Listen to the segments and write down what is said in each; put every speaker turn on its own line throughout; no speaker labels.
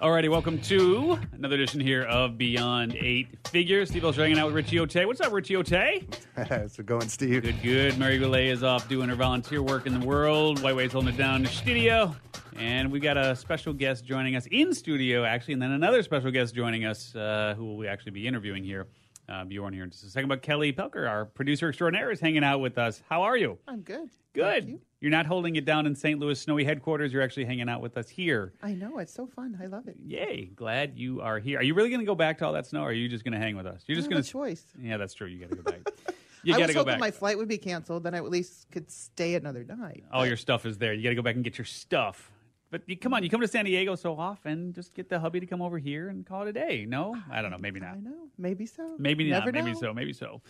Alrighty, welcome to another edition here of Beyond Eight Figures. Steve Olsher hanging out with Richie Ote. What's up, Richie Ote?
How's it going, Steve?
Good, good. Mary Goulet is off doing her volunteer work in the world. White Wade's holding it down in the studio. And we got a special guest joining us in studio, actually, and then another special guest joining us uh, who will we actually be interviewing here. Uh, Bjorn here in just a second. But Kelly Pelker, our producer extraordinaire, is hanging out with us. How are you?
I'm good.
Good. You're not holding it down in St. Louis snowy headquarters. You're actually hanging out with us here.
I know it's so fun. I love it.
Yay! Glad you are here. Are you really going to go back to all that snow, or are you just going to hang with us? You're just going
a choice.
Yeah, that's true. You got to go back. You
I
got
was
to go
hoping
back.
my flight would be canceled, then I at least could stay another night.
all your stuff is there. You got to go back and get your stuff. But you, come on, you come to San Diego so often. Just get the hubby to come over here and call it a day. No, I don't know. Maybe not.
I know. Maybe so.
Maybe
Never
not. Maybe
know.
so. Maybe so.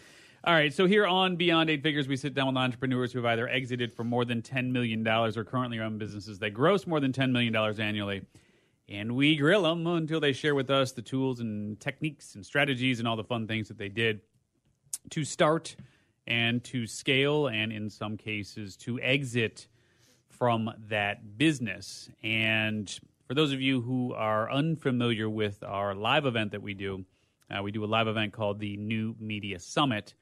All right. So here on Beyond Eight Figures, we sit down with entrepreneurs who have either exited for more than ten million dollars or currently run businesses that gross more than ten million dollars annually, and we grill them until they share with us the tools and techniques and strategies and all the fun things that they did to start and to scale, and in some cases to exit from that business. And for those of you who are unfamiliar with our live event that we do, uh, we do a live event called the New Media Summit,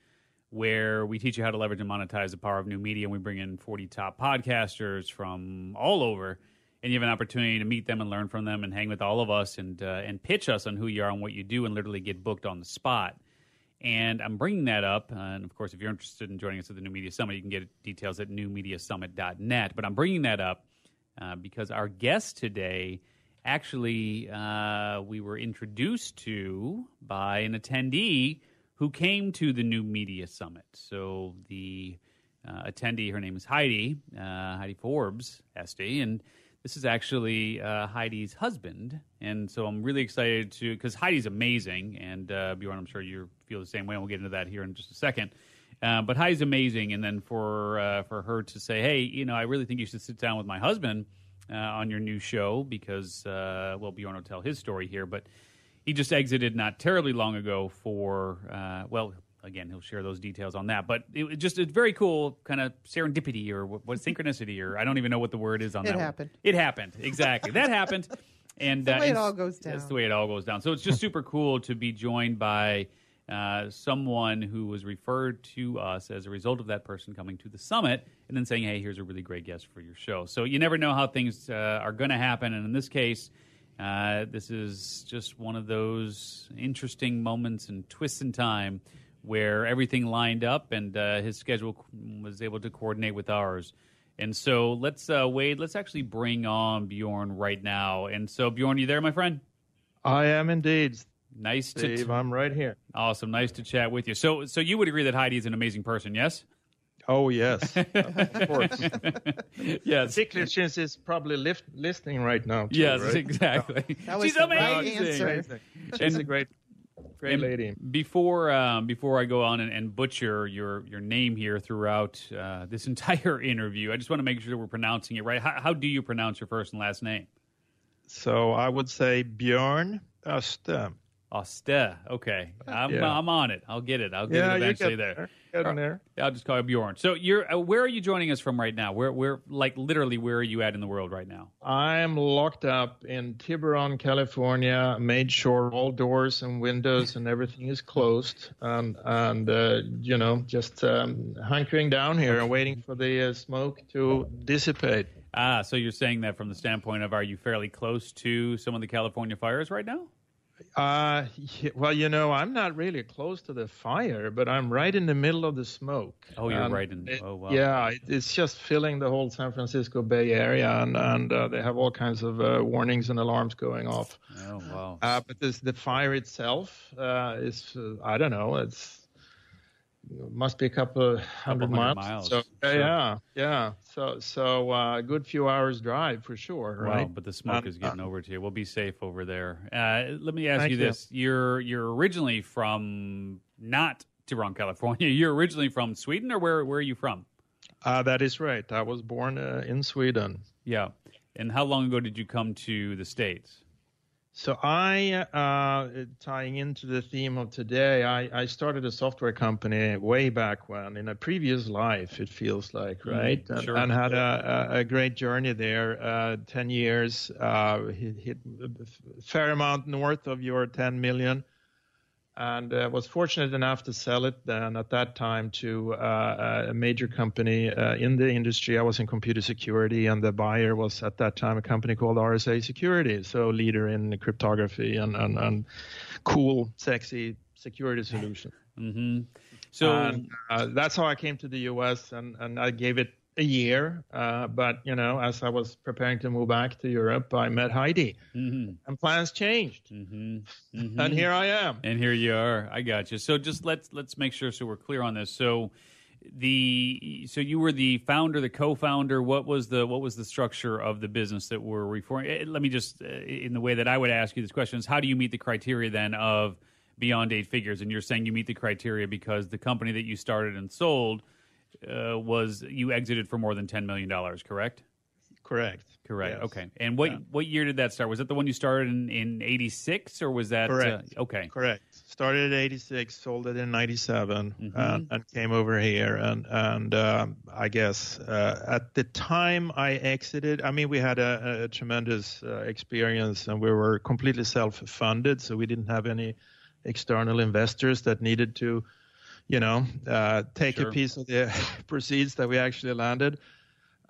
where we teach you how to leverage and monetize the power of new media. And we bring in 40 top podcasters from all over, and you have an opportunity to meet them and learn from them and hang with all of us and, uh, and pitch us on who you are and what you do and literally get booked on the spot. And I'm bringing that up. And of course, if you're interested in joining us at the New Media Summit, you can get details at newmediasummit.net. But I'm bringing that up uh, because our guest today actually uh, we were introduced to by an attendee who came to the New Media Summit. So the uh, attendee, her name is Heidi, uh, Heidi Forbes, Esty, and this is actually uh, Heidi's husband. And so I'm really excited to, because Heidi's amazing, and uh, Bjorn, I'm sure you feel the same way, and we'll get into that here in just a second. Uh, but Heidi's amazing, and then for uh, for her to say, "Hey, you know, I really think you should sit down with my husband uh, on your new show," because well, Bjorn will tell his story here, but he just exited not terribly long ago for uh, well again he'll share those details on that but it, it just a very cool kind of serendipity or what, what synchronicity or i don't even know what the word is on
It
that one.
happened.
it happened. Exactly. That happened. And
the
uh,
way it all goes down.
that's the way it all goes down. So it's just super cool to be joined by uh, someone who was referred to us as a result of that person coming to the summit and then saying hey here's a really great guest for your show. So you never know how things uh, are going to happen. And in this case uh, this is just one of those interesting moments and twists in time where everything lined up and uh, his schedule was able to coordinate with ours. And so let's, uh, Wade, let's actually bring on Bjorn right now. And so, Bjorn, you there, my friend?
I am indeed,
Nice to
Steve. I'm right here.
awesome, nice to chat with you. So, so you would agree that Heidi is an amazing person, yes?
Oh yes, of course.
yes,
Particularly is probably lift, listening right now. Too,
yes,
right?
exactly.
That was
She's
the right
amazing.
answer.
Amazing. She's a great, great
And
lady.
Before um, before I go on and, and butcher your your name here throughout uh, this entire interview, I just want to make sure we're pronouncing it right. How, how do you pronounce your first and last name?
So I would say Björn Öste.
Oste. Okay, I'm,
Yeah.
I'm on it. I'll get it. I'll get
Yeah,
it eventually
get
there.
there. Getting there.
I'll just call you Bjorn. So you're uh, where are you joining us from right now? Where where like literally where are you at in the world right now?
I'm locked up in Tiburon, California. Made sure all doors and windows and everything is closed, and and uh, you know just um, hunkering down here and waiting for the uh, smoke to dissipate.
Ah, so you're saying that from the standpoint of are you fairly close to some of the California fires right now?
Uh, well, you know, I'm not really close to the fire, but I'm right in the middle of the smoke.
Oh, you're
And
right in-
it-
oh, wow.
Yeah, it- it's just filling the whole San Francisco Bay Area, and and uh, they have all kinds of uh, warnings and alarms going off.
Oh wow.
Uh, but this, the fire itself uh, is, uh, I don't know, it's must be a couple of hundred,
hundred
miles.
miles,
So
sure.
yeah, yeah. So so uh, a good few hours drive for sure,
Wow,
right?
but the smoke
Uh,
is getting over to you. We'll be safe over there. Uh, let me ask you
you.
this: you're you're originally from not Tiburon, California. You're originally from Sweden, or where where are you from?
Uh, that is right. I was born uh, in Sweden.
Yeah. And how long ago did you come to the states?
So I, uh, tying into the theme of today, I, I started a software company way back when, in a previous life, it feels like, right?
Mm,
and,
sure.
and had a, a, a great journey there, uh, 10 years, uh, hit, hit a fair amount north of your 10 million. And uh, was fortunate enough to sell it then at that time to uh, a major company uh, in the industry. I was in computer security, and the buyer was at that time a company called RSA Security, so leader in cryptography and, and, and cool, sexy security solution.
hmm So
and, uh, that's how I came to the U.S. and, and I gave it a year. Uh, but you know, as I was preparing to move back to Europe, I met Heidi,
mhm,
and plans changed,
mhm, mhm.
and here I am.
And here you are. I got you. So just let's let's make sure so we're clear on this. So the so you were the founder, the co-founder. What was the what was the structure of the business that we're referring? eh, Let me just uh, in the way that I would ask you this question is how do you meet the criteria then of beyond eight figures? And you're saying you meet the criteria because the company that you started and sold uh, was you exited for more than ten million dollars, correct?
Correct.
Correct.
Yes.
Okay. And what
Yeah.
what year did that start? Was that the one you started in in '86 or was that
Correct.
Uh, okay?
Correct. Started at 86, sold it in 97,
Mhm.
and, and came over here. And and um, I guess uh, at the time I exited, I mean, we had a, a tremendous uh, experience, and we were completely self-funded, so we didn't have any external investors that needed to, you know, uh, take
Sure.
a piece of the proceeds that we actually landed.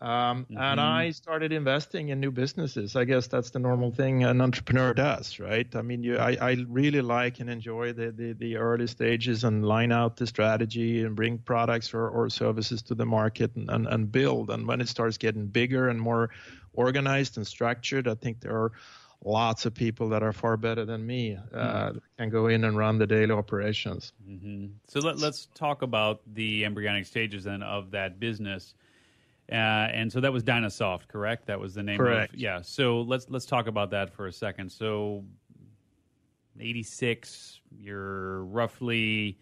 Um, And
Mhm.
I started investing in new businesses. I guess that's the normal thing an entrepreneur does, right? I mean, you, I, I really like and enjoy the, the, the early stages and line out the strategy and bring products or, or services to the market and, and, and build. And when it starts getting bigger and more organized and structured, I think there are lots of people that are far better than me uh, that can go in and run the daily operations.
hmm So let, let's talk about the embryonic stages then of that business. Uh, and so that was Dynasoft, correct? That was the name.
Correct.
Of, yeah. So let's let's talk about that for a second. So, eighty six, you're roughly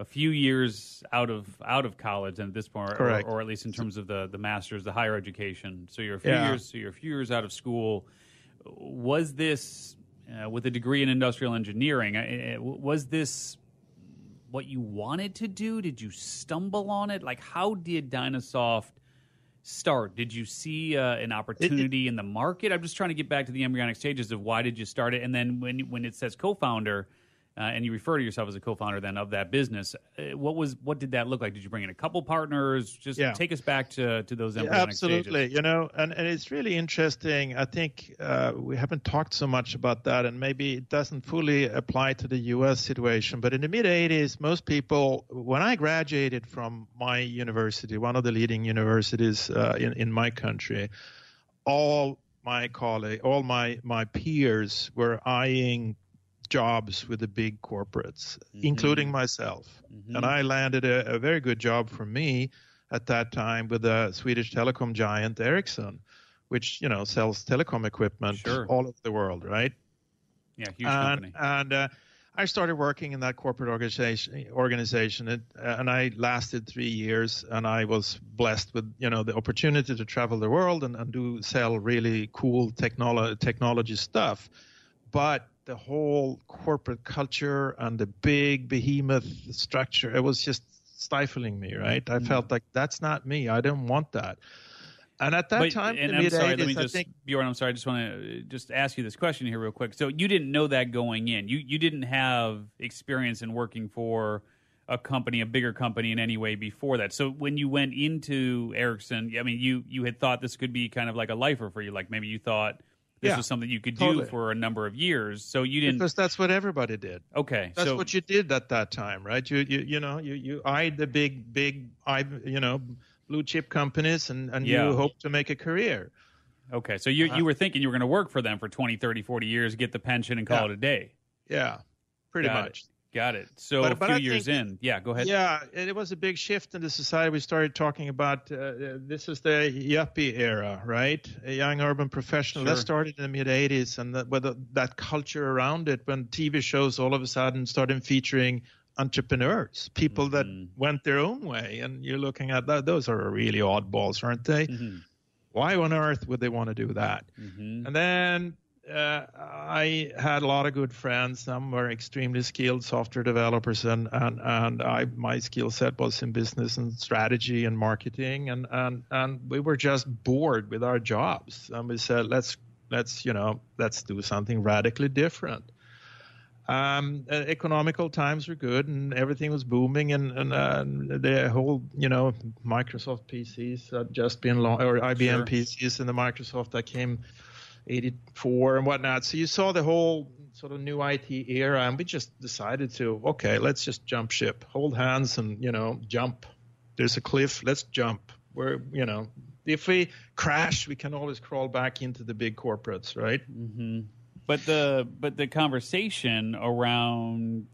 a few years out of out of college, and at this point, or, or at least in terms of the the masters, the higher education. So you're a few
Yeah.
years. So you're a few years out of school. Was this uh, with a degree in industrial engineering? uh, uh, Was this what you wanted to do? Did you stumble on it? Like, how did Dynasoft start? Did you see uh, an opportunity in the market? I'm just trying to get back to the embryonic stages of why did you start it, and then when when it says co-founder. Uh, and you refer to yourself as a co-founder then of that business. Uh, what was what did that look like? Did you bring in a couple partners? Just
Yeah.
take us back to to those
Yeah, absolutely.
stages.
You know, and, and it's really interesting. I think uh, we haven't talked so much about that, and maybe it doesn't fully apply to the U.S. situation. But in the mid 80s, most people, when I graduated from my university, one of the leading universities uh, in in my country, all my colleagues, all my my peers were eyeing jobs with the big corporates, including myself.
Mhm.
And I landed a, a very good job for me at that time with the Swedish telecom giant Ericsson, which you know sells telecom equipment
Sure.
all over the world, right?
yeah, huge
and
company.
and uh, I started working in that corporate organization, organization, and, and I lasted three years, and I was blessed with you know the opportunity to travel the world and, and do sell really cool technolo- technology stuff, but the whole corporate culture and the big behemoth structure, it was just stifling me, right? I
Mm.
felt like that's not me. I didn't want that. And at that
But-
time,
and I'm sorry, let me just,
think
Bjorn, I'm sorry, I just want to just ask you this question here real quick. So you didn't know that going in. You you didn't have experience in working for a company, a bigger company in any way before that. So when you went into Ericsson, I mean, you you had thought this could be kind of like a lifer for you. Like maybe you thought this
Yeah,
was something you could
totally.
do for a number of years. So you didn't.
because that's what everybody did.
okay,
That's
so
what you did at that time, right? You you you know you you eyed the big big I you know blue chip companies and and
Yeah.
you hope to make a career.
okay, so you
Uh-huh.
you were thinking you were going to work for them for 20, 30, 40 years, get the pension, and call
Yeah.
it a day.
Yeah, pretty
Got it. Got it. So
But-
a
but
few
I
years
think-
in, yeah, go ahead.
Yeah, it it was a big shift in the society. We started talking about uh, uh, this is the yuppie era, right? A young urban professional. That started in the mid '80s, and that, with that culture around it, when TV shows all of a sudden started featuring entrepreneurs, people
Mhm.
that went their own way, and you're looking at that. Those are really oddballs, aren't they?
Mhm.
Why on earth would they want to do that?
Mhm.
And then uh, I had a lot of good friends. Some were extremely skilled software developers, and and, and I my skill set was in business and strategy and marketing, and, and and we were just bored with our jobs, and we said let's let's you know let's do something radically different. Um, uh, economical times were good, and everything was booming, and, and uh, the whole you know Microsoft PCs had just been launched or IBM
Sure.
PCs and the Microsoft that came 84 and whatnot. So you saw the whole sort of new IT era, and we just decided to, okay, let's just jump ship, hold hands, and you know, jump. There's a cliff, let's jump. We're, you know, if we crash, we can always crawl back into the big corporates, right? Mm-hmm.
But the but the conversation around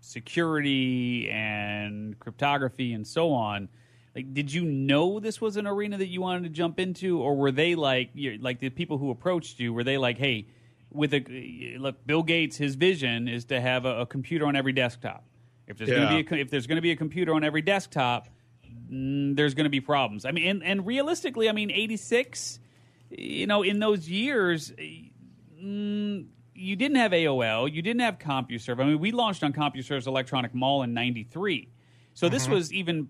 security and cryptography and so on, like, did you know this was an arena that you wanted to jump into, or were they like like the people who approached you? Were they like, hey, with a look, Bill Gates, his vision is to have a, a computer on every desktop. If there's going to be a, if there's going to be a computer on every desktop, mm, there's going to be problems. I mean, and, and realistically, I mean, 86, you know, in those years, mm, you didn't have AOL, you didn't have CompuServe. I mean, we launched on CompuServe's Electronic Mall in '93, so this was even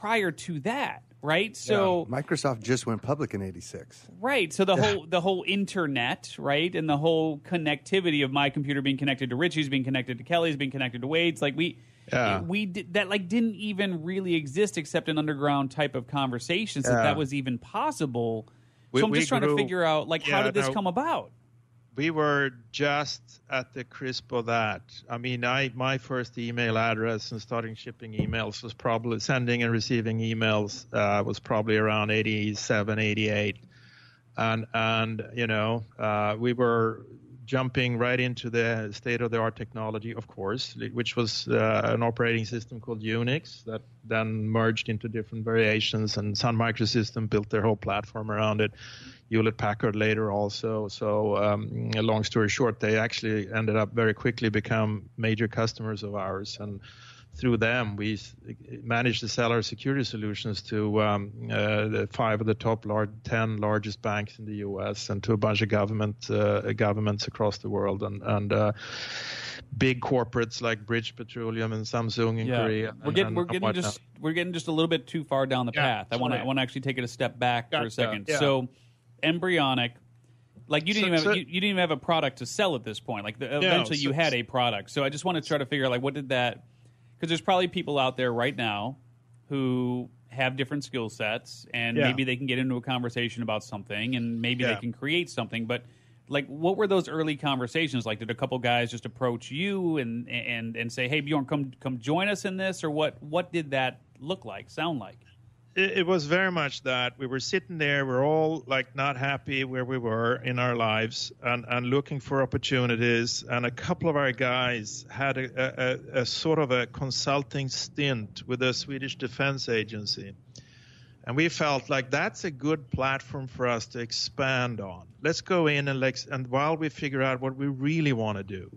prior to that, right? So
Microsoft just went public in '86.
Right. So the whole the whole internet, right, and the whole connectivity of my computer being connected to Richie's, being connected to Kelly's, being connected to Wade's, like we
Yeah.
we did, that like didn't even really exist except an underground type of conversations that
Yeah.
that was even possible.
We-
so I'm just trying to figure out like how did this
no.
come about?
We were just at the crisp of that. I mean, I my first email address and starting shipping emails was probably sending and receiving emails uh, was probably around 87, 88. and and you know uh, we were jumping right into the state of the art technology, of course, which was uh, an operating system called Unix that then merged into different variations, and Sun Microsystem built their whole platform around it. Hewlett Packard later also. So, um, long story short, they actually ended up very quickly become major customers of ours, and through them we s- managed to sell our security solutions to um, uh, the five of the top large, ten largest banks in the U.S. and to a bunch of government uh, governments across the world, and and uh, big corporates like British Petroleum and Samsung in Korea.
we're
and-
getting
and
we're getting
whatnot.
just we're getting just a little bit too far down the
Yeah,
path. I want to. I want to actually take it a step back for a second.
yeah.
So, embryonic. Like you didn't
So-
even have,
so-
you, you didn't even have a product to sell at this point. Like the, eventually you had a product. So I just want to try to figure out like what did that because there's probably people out there right now who have different skill sets and
Yeah.
maybe they can get into a conversation about something and maybe they can create something. But like what were those early conversations like? Did a couple guys just approach you and and and say hey Bjorn come come join us in this? Or what what did that look like sound like
it, it was very much that we were sitting there we're all like not happy where we were in our lives and, and looking for opportunities. And a couple of our guys had a, a, a sort of a consulting stint with the swedish defense agency. And we felt like that's a good platform for us to expand on. Let's go in and like and while we figure out what we really want to do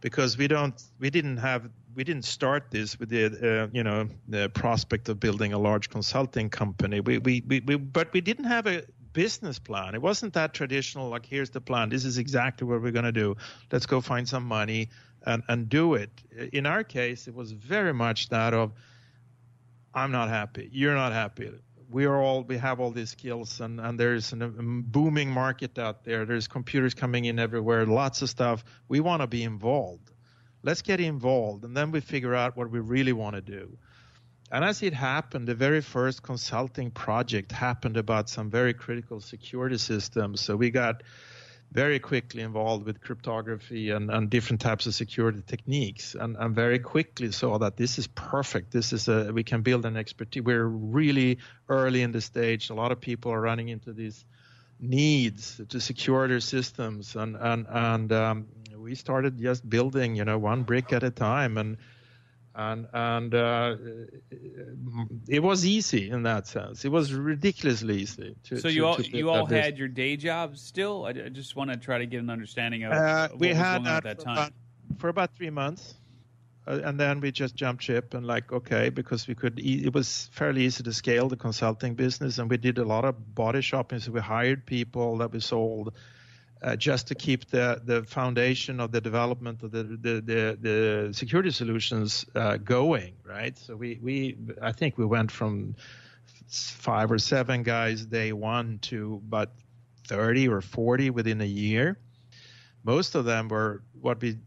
because we don't we didn't have we didn't start this with the uh, you know the prospect of building a large consulting company. We, we, we, we but we didn't have a business plan. It wasn't that traditional like here's the plan this is exactly what we're going to do. Let's go find some money and and do it. In our case it was very much that of i'm not happy you're not happy. We are all we have all these skills and and there's a booming market out there. There's computers coming in everywhere lots of stuff. We want to be involved let's get involved and then we figure out what we really want to do. And as it happened the very first consulting project happened about some very critical security systems. So we got very quickly involved with cryptography and, and different types of security techniques and, and very quickly saw that this is perfect. This is a we can build an expertise we're really early in the stage. A lot of people are running into these needs to secure their systems and and and um, we started just building you know one brick at a time and and and uh, it was easy in that sense. It was ridiculously easy. To,
so
to-
you all
to
you all
that business.
had your day jobs still I, I just want to try to get an understanding of
Uh,
what
we
was
had
going on at
that
that
for
time
about, for about three months, uh, and then we just jumped ship and like okay because we could. E- it was fairly easy to scale the consulting business, and we did a lot of body shopping. So we hired people that we sold uh, just to keep the, the foundation of the development of the the, the, the security solutions uh, going, right? So we, we I think we went from five or seven guys day one to about 30 or 40 within a year. Most of them were what we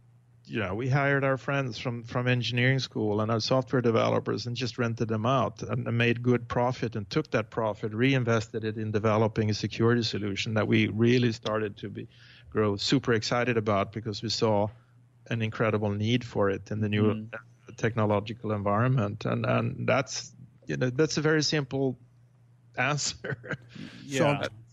you know, we hired our friends from from engineering school and our software developers and just rented them out and made good profit and took that profit, reinvested it in developing a security solution that we really started to be grow super excited about because we saw an incredible need for it in the new mm. technological environment and and that's you know that's a very simple answer.
yeah. So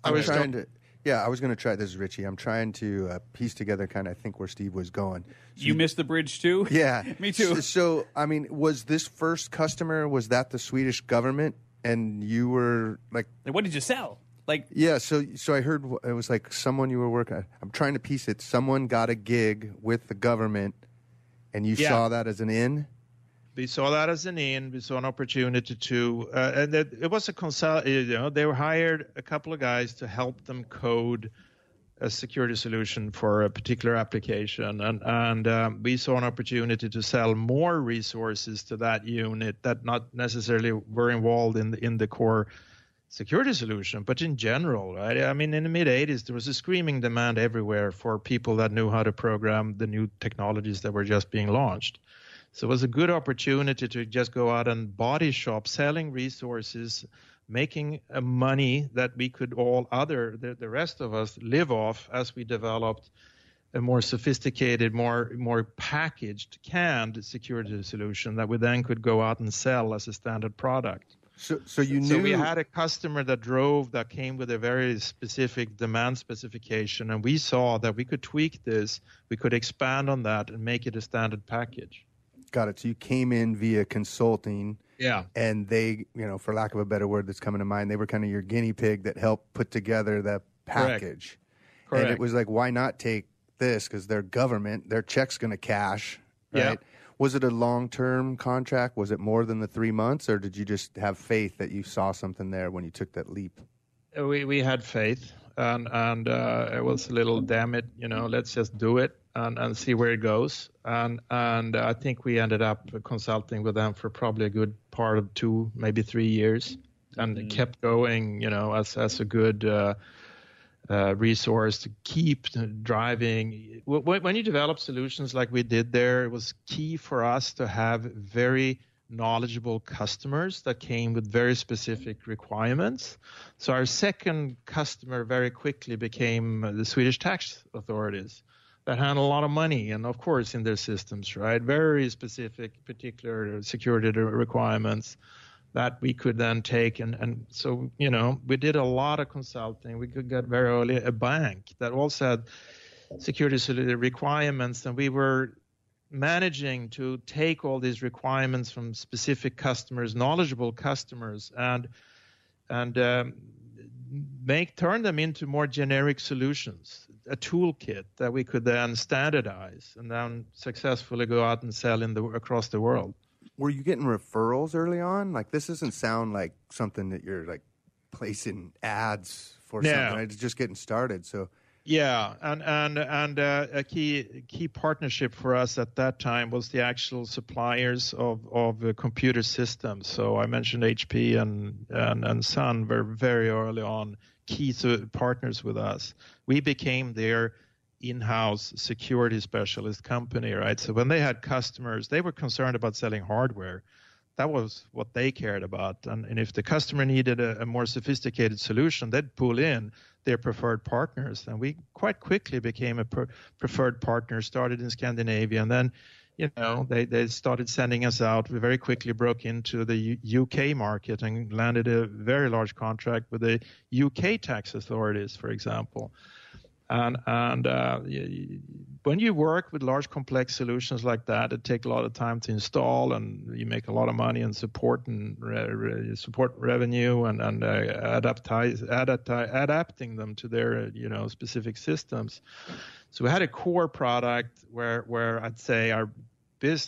I'm, I'm trying to yeah, I was going to try this, Richie. I'm trying to uh, piece together kind of, think, where Steve was going.
So you missed the bridge too?
Yeah.
Me too.
So, so, I mean, was this first customer, was that the Swedish government? And you were like.
What did you sell? Like.
Yeah, so so I heard it was like someone you were working I'm trying to piece it. Someone got a gig with the government, and you yeah. saw that as an in?
We saw that as an in. We saw an opportunity to, uh, and it, it, was a consult. You know, they were hired a couple of guys to help them code a security solution for a particular application, and and um, we saw an opportunity to sell more resources to that unit that not necessarily were involved in the in the core security solution, but in general, right? I mean, in the mid 80s, there was a screaming demand everywhere for people that knew how to program the new technologies that were just being launched. So it was a good opportunity to just go out and body shop, selling resources, making uh, money that we could all other the, the rest of us live off as we developed a more sophisticated, more more packaged, canned security solution that we then could go out and sell as a standard product.
So, so you knew.
So we had a customer that drove that came with a very specific demand specification, and we saw that we could tweak this, we could expand on that, and make it a standard package.
Got it. So you came in via consulting.
Yeah.
And they, you know, for lack of a better word that's coming to mind, they were kind of your guinea pig that helped put together the package.
Correct. Correct.
And it was like, why not take this? Because their government, their check's going to cash. Right? Yeah. Was it a long term contract? Was it more than the three months? Or did you just have faith that you saw something there when you took that leap?
We, we had faith. And, and uh, it was a little, damn it, you know, let's just do it and, and see where it goes. And and I think we ended up consulting with them for probably a good part of two, maybe three years, and mm-hmm. kept going. You know, as as a good. Uh, uh, resource to keep driving. When you develop solutions like we did there, it was key for us to have very knowledgeable customers that came with very specific requirements. So our second customer very quickly became the Swedish tax authorities that had a lot of money and of course in their systems right very specific particular security requirements that we could then take and, and so you know we did a lot of consulting we could get very early a bank that also had security requirements and we were managing to take all these requirements from specific customers knowledgeable customers and and um, make turn them into more generic solutions a toolkit that we could then standardize and then successfully go out and sell in the across the world.
Were you getting referrals early on? Like this doesn't sound like something that you're like placing ads for yeah. something. It's just getting started. So
yeah, and and and uh, a key key partnership for us at that time was the actual suppliers of of uh, computer systems. So I mentioned HP and and and Sun were very early on key partners with us. We became their in-house security specialist company, right? So when they had customers, they were concerned about selling hardware. That was what they cared about. And, and if the customer needed a, a, more sophisticated solution, they'd pull in their preferred partners. And we quite quickly became a per, preferred partner, started in Scandinavia, and then you know, they, they started sending us out. We very quickly broke into the U- UK market and landed a very large contract with the UK tax authorities, for example. And and uh, when you work with large complex solutions like that, it takes a lot of time to install, and you make a lot of money and support and re- re- support revenue and and uh, adaptize, adapti- adapting them to their you know specific systems. So we had a core product where where I'd say our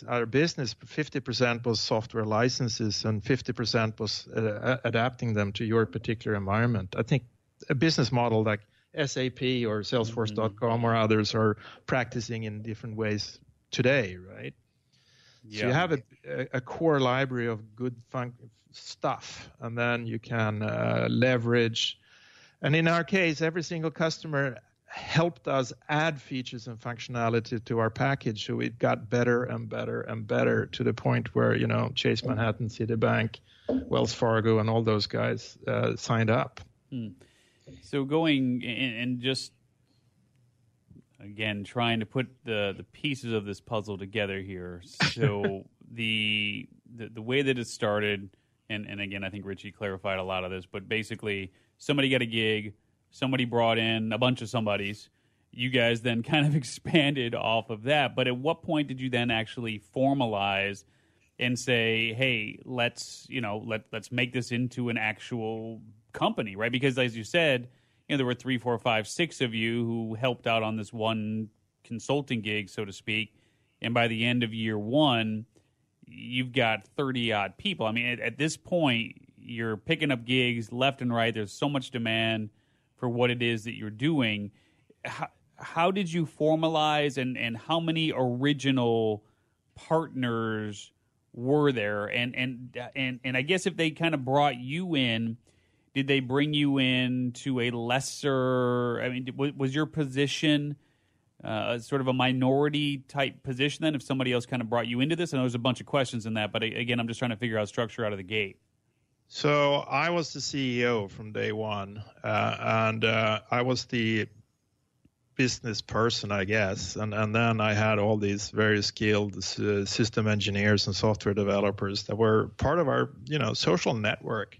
our business 50% was software licenses and 50% was uh, adapting them to your particular environment. I think a business model like SAP or Salesforce.com or others are practicing in different ways today, right?
Yeah.
So you have a, a, core library of good fun- stuff, and then you can uh, leverage. And in our case, every single customer helped us add features and functionality to our package, so it got better and better and better to the point where you know Chase Manhattan, Citibank, Wells Fargo, and all those guys uh, signed up.
So going and, just again trying to put the the pieces of this puzzle together here. So the, the the way that it started, and and again I think Richie clarified a lot of this, but basically somebody got a gig, somebody brought in a bunch of somebodies. You guys then kind of expanded off of that. But at what point did you then actually formalize and say, "Hey, let's you know let let's make this into an actual company, right?" Because as you said, you know there were three, four, five, six of you who helped out on this one consulting gig, so to speak, and by the end of year one, you've got thirty odd people. I mean, at, at this point, you're picking up gigs left and right. There's so much demand for what it is that you're doing. How, how did you formalize and, and how many original partners were there? And, and, and, and I guess if they kind of brought you in, did they bring you in to a lesser, I mean, was, your position uh, sort of a minority type position then if somebody else kind of brought you into this? I know there's a bunch of questions in that, but again, I'm just trying to figure out structure out of the gate.
So I was the CEO from day one, uh, and uh, I was the business person, I guess, and and then I had all these very skilled uh, system engineers and software developers that were part of our you know social network.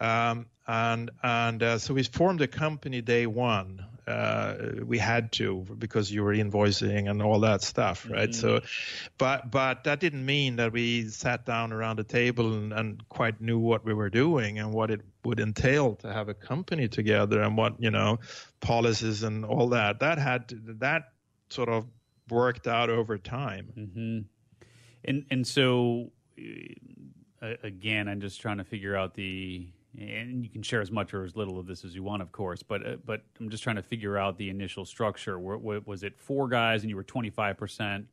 Um, and and uh, so we formed a company day one. Uh, we had to because you were invoicing and all that stuff, right?
Mhm.
So, but but that didn't mean that we sat down around the table and, and quite knew what we were doing and what it would entail to have a company together and what you know policies and all that. That had to, that sort of worked out over time.
hmm And and so uh, again, I'm just trying to figure out the and you can share as much or as little of this as you want, of course. But uh, but I'm just trying to figure out the initial structure. Was it four guys and you were 25 percent?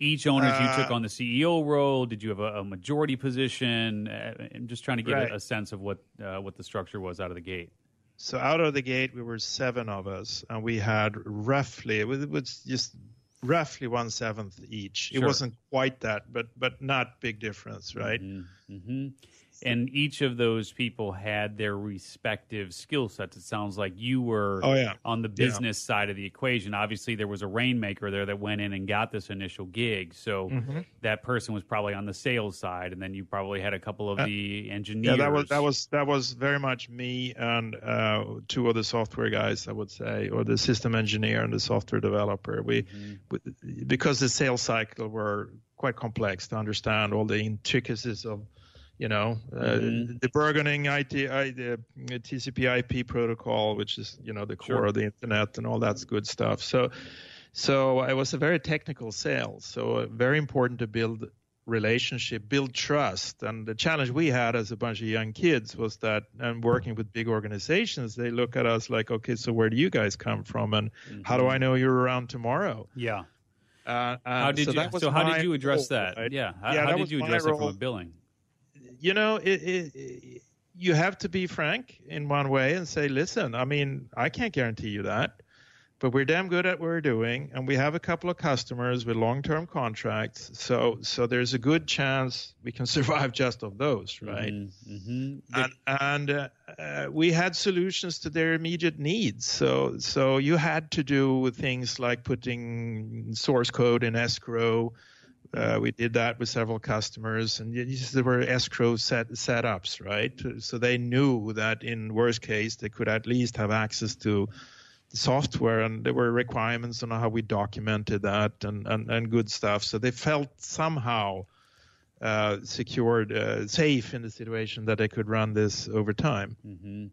Each owners you took
Uh,
on the CEO role. Did you have a, a majority position? Uh, I'm just trying to get
Right.
a, a sense of what uh, what the structure was out of the gate.
So out of the gate, we were seven of us, and we had roughly it was- just roughly one seventh each. It wasn't quite that, but but not big difference, right?
hmm And each of those people had their respective skill sets. It sounds like you were
Oh, yeah.
on the business side of the equation. Obviously, there was a rainmaker there that went in and got this initial gig. So
Mm-hmm.
that person was probably on the sales side, and then you probably had a couple of the engineers.
Uh, Yeah, that was that was that was very much me and uh, two other software guys, I would say, or the system engineer and the software developer. We, we because the sales cycle were quite complex to understand all the intricacies of, you know, uh,
Mhm.
the burgeoning IT, I, the TCP/IP protocol, which is you know the core
Sure.
of the internet and all that's good stuff. So, so it was a very technical sale. So uh, very important to build relationship, build trust. And the challenge we had as a bunch of young kids was that, and working with big organizations, they look at us like, okay, so where do you guys come from, and how do I know you're around tomorrow?
yeah.
Uh,
How did
so
you? So how did you address
role,
that?
right?
Yeah. How,
Yeah,
how did you address it from a billing?
You know, it, it, it, you have to be frank in one way and say, listen, I mean, I can't guarantee you that, but we're damn good at what we're doing, and we have a couple of customers with long-term contracts, so so there's a good chance we can survive just of those, right?
Mm-hmm.
And, and uh, uh, we had solutions to their immediate needs. So so you had to do things like putting source code in escrow. Uh, we did that with several customers, and there were escrow set setups, right? So they knew that in worst case they could at least have access to the software, and there were requirements on how we documented that and and, and good stuff. So they felt somehow uh, secured, uh, safe in the situation that they could run this over time.
hmm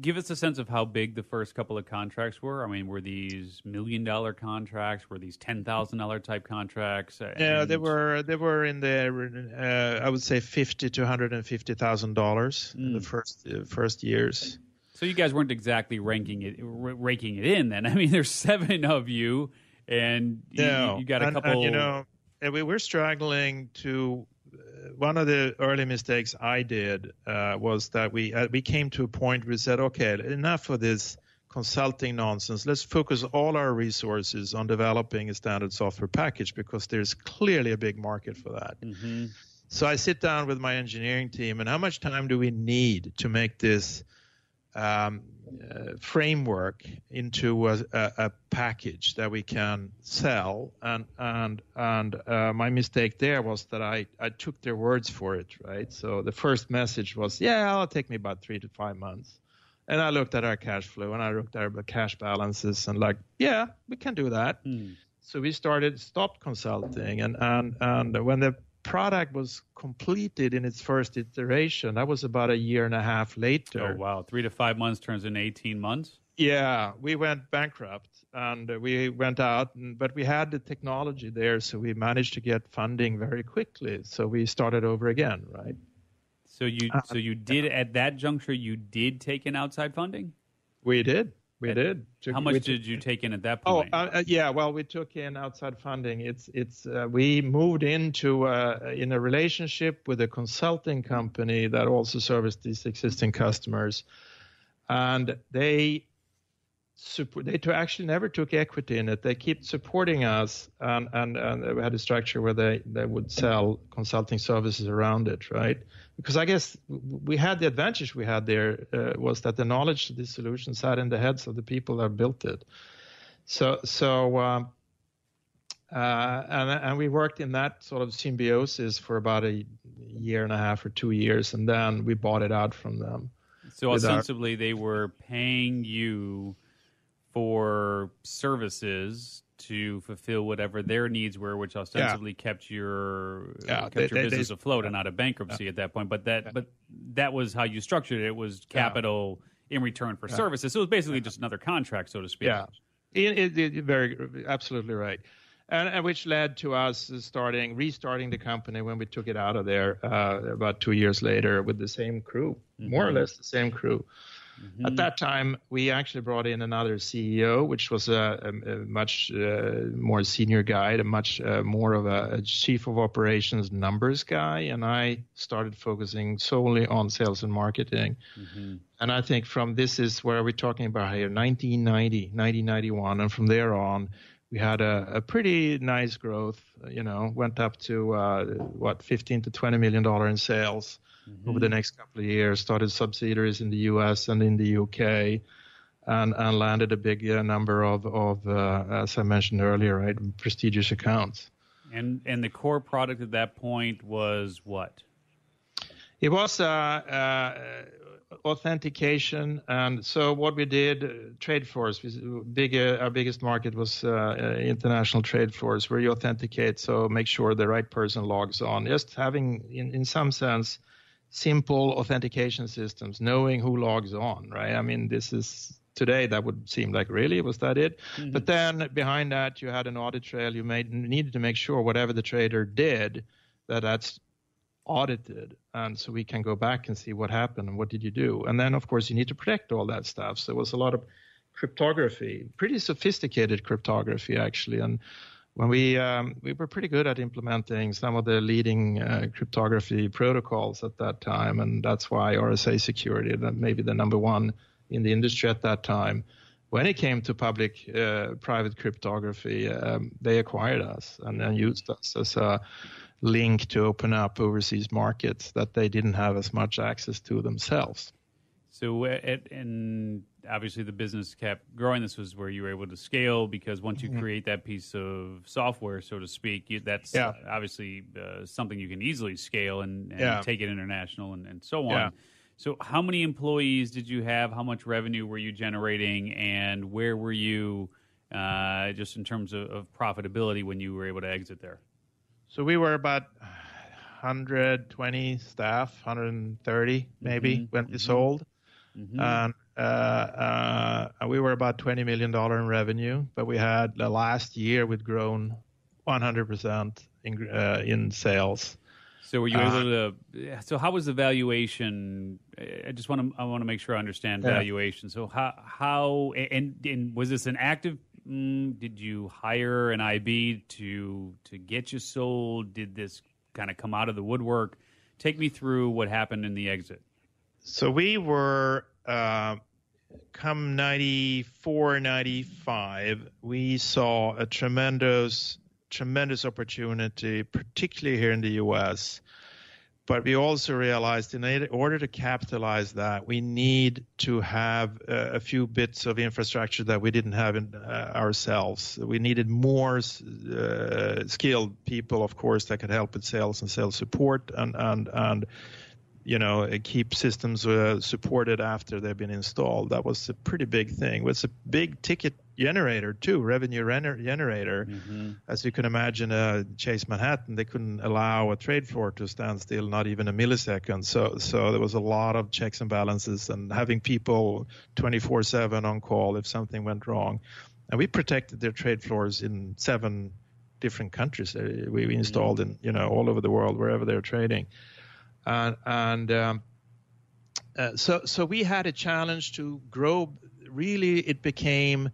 Give us a sense of how big the first couple of contracts were. I mean, were these million dollar contracts? Were these ten thousand dollar type contracts?
Yeah, they were they were in the uh, I would say fifty to hundred and fifty thousand dollars in the
Mm.
first uh, first years.
So you guys weren't exactly ranking it, r- raking it in. Then I mean, there's seven of you, and you,
No,
you got a
and,
couple.
and, you know, and we were struggling to. One of the early mistakes I did uh, was that we uh, we came to a point where we said, okay, enough of this consulting nonsense. Let's focus all our resources on developing a standard software package because there's clearly a big market for that.
Mhm.
So I sit down with my engineering team, and how much time do we need to make this um, uh, framework into a, a, package that we can sell? And and and uh, my mistake there was that I I took their words for it, right? So the first message was, yeah, it'll take me about three to five months. And I looked at our cash flow and I looked at our cash balances and like, yeah, we can do that.
Hmm.
So we started stopped consulting and and and when the product was completed in its first iteration, that was about a year and a half later.
Oh wow, three to five months turns into eighteen months.
Yeah, we went bankrupt and we went out, and, but we had the technology there, so we managed to get funding very quickly. So we started over again, right?
So you
Uh,
so you did at that juncture you did take in outside funding.
We did. We did.
How much
took-
did you take in at that
Oh,
point?
uh, uh, yeah. Well, we took in outside funding. It's it's uh, we moved into uh, in a relationship with a consulting company that also serviced these existing customers, and they support. They to actually never took equity in it. They kept supporting us, and and and we had a structure where they they would sell consulting services around it, right? Because I guess we had the advantage we had there uh, was that the knowledge of this solution sat in the heads of the people that built it. So so. Um, uh, and, and we worked in that sort of symbiosis for about a year and a half or two years, and then we bought it out from them.
so
with our-
ostensibly they were paying you for services to fulfill whatever their needs were, which ostensibly kept your
Yeah,
kept
they-
your
they- they-
business afloat and out of bankruptcy at that point. But that but that was how you structured it. It was capital in return for services. So it was basically just another contract, so to speak.
Yeah, it, it, it- very absolutely right, and, and which led to us starting restarting the company when we took it out of there uh, about two years later with the same crew, more or less the same crew. At that time, we actually brought in another CEO, which was a, a, a much uh, more senior guy, a much uh, more of a, a chief of operations numbers guy, and I started focusing solely on sales and marketing. And I think from this is where we're talking about here, 1990, 1991, and from there on, we had a, a pretty nice growth. You know, went up to uh, what 15 to 20 million dollar in sales over the next couple of years. Started subsidiaries in the U.S. and in the UK, and, and landed a big uh, number of of uh, as I mentioned earlier, right, prestigious accounts.
And and the core product at that point was what?
It was uh, uh, authentication, and so what we did, uh, trade floors. Big, uh, our biggest market was uh, uh, international trade floors, where you authenticate, so make sure the right person logs on. Just having, in, in some sense, simple authentication systems, knowing who logs on. Right? I mean, this is today that would seem like really was that it? Mm-hmm. But then behind that you had an audit trail. You made needed to make sure whatever the trader did that that's audited. And so we can go back and see what happened and what did you do. And then of course you need to protect all that stuff. So there was a lot of cryptography pretty sophisticated cryptography actually. And when we um, we were pretty good at implementing some of the leading uh, cryptography protocols at that time and that's why RSA security that maybe the number one in the industry at that time when it came to public uh, private cryptography um, they acquired us and then used us as a link to open up overseas markets that they didn't have as much access to themselves.
So, uh, and obviously, the business kept growing. This was where you were able to scale because once you create that piece of software, so to speak, you, that's
Yeah.
uh, obviously uh, something you can easily scale and, and
Yeah.
take it international and, and so on.
Yeah.
So, how many employees did you have? How much revenue were you generating? And where were you uh, just in terms of, of profitability when you were able to exit there?
So we were about 120 staff, 130 maybe when we sold. And uh, uh, we were about 20 million dollar in revenue, but we had the last year we'd grown 100% in uh, in sales.
So were you
Uh,
able to? So how was the valuation? I just want to. I want to make sure I understand
Yeah.
valuation. So how how and, and was this an active? Mm, did you hire an IB to to get you sold? Did this kind of come out of the woodwork? Take me through what happened in the exit.
So we were uh, come 94, 95, we saw a tremendous, tremendous opportunity, particularly here in the U.S. But we also realized in order to capitalize that, we need to have a few bits of infrastructure that we didn't have in, uh, ourselves. We needed more uh, skilled people, of course, that could help with sales and sales support and and and you know keep systems uh, supported after they've been installed. That was a pretty big thing. It was a big ticket generator too, revenue gener- generator.
Mm-hmm.
As you can imagine, uh, Chase Manhattan they couldn't allow a trade floor to stand still, not even a millisecond. So so there was a lot of checks and balances and having people 24/7 on call if something went wrong. And we protected their trade floors in seven different countries. Uh, We, we installed in you know all over the world wherever they're trading and and um, uh, so so we had a challenge to grow. Really, it became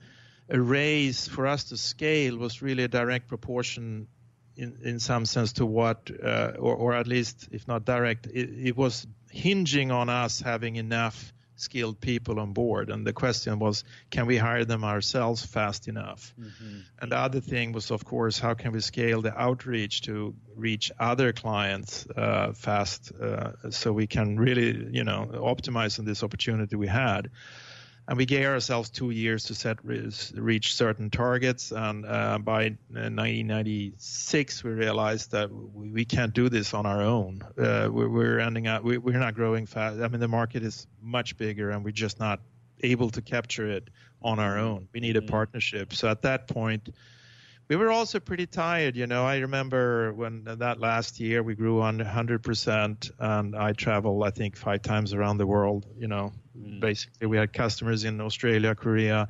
a race for us to scale was really a direct proportion. In, in some sense to what uh, or, or at least if not direct it, it was hinging on us having enough skilled people on board. And the question was can we hire them ourselves fast enough? And the other thing was, of course, how can we scale the outreach to reach other clients uh, fast, uh, so we can really, you know, optimize on this opportunity we had. And we gave ourselves two years to set reach certain targets. And uh, by 1996, we realized that we, can't do this on our own. Uh, we're, we're ending up, we're not growing fast. I mean, the market is much bigger, and we're just not able to capture it on our own. We need a partnership. So at that point, we were also pretty tired. You know, I remember when that last year we grew on 100%, and I traveled, I think, five times around the world. You know, mm. basically, we had customers in Australia, Korea,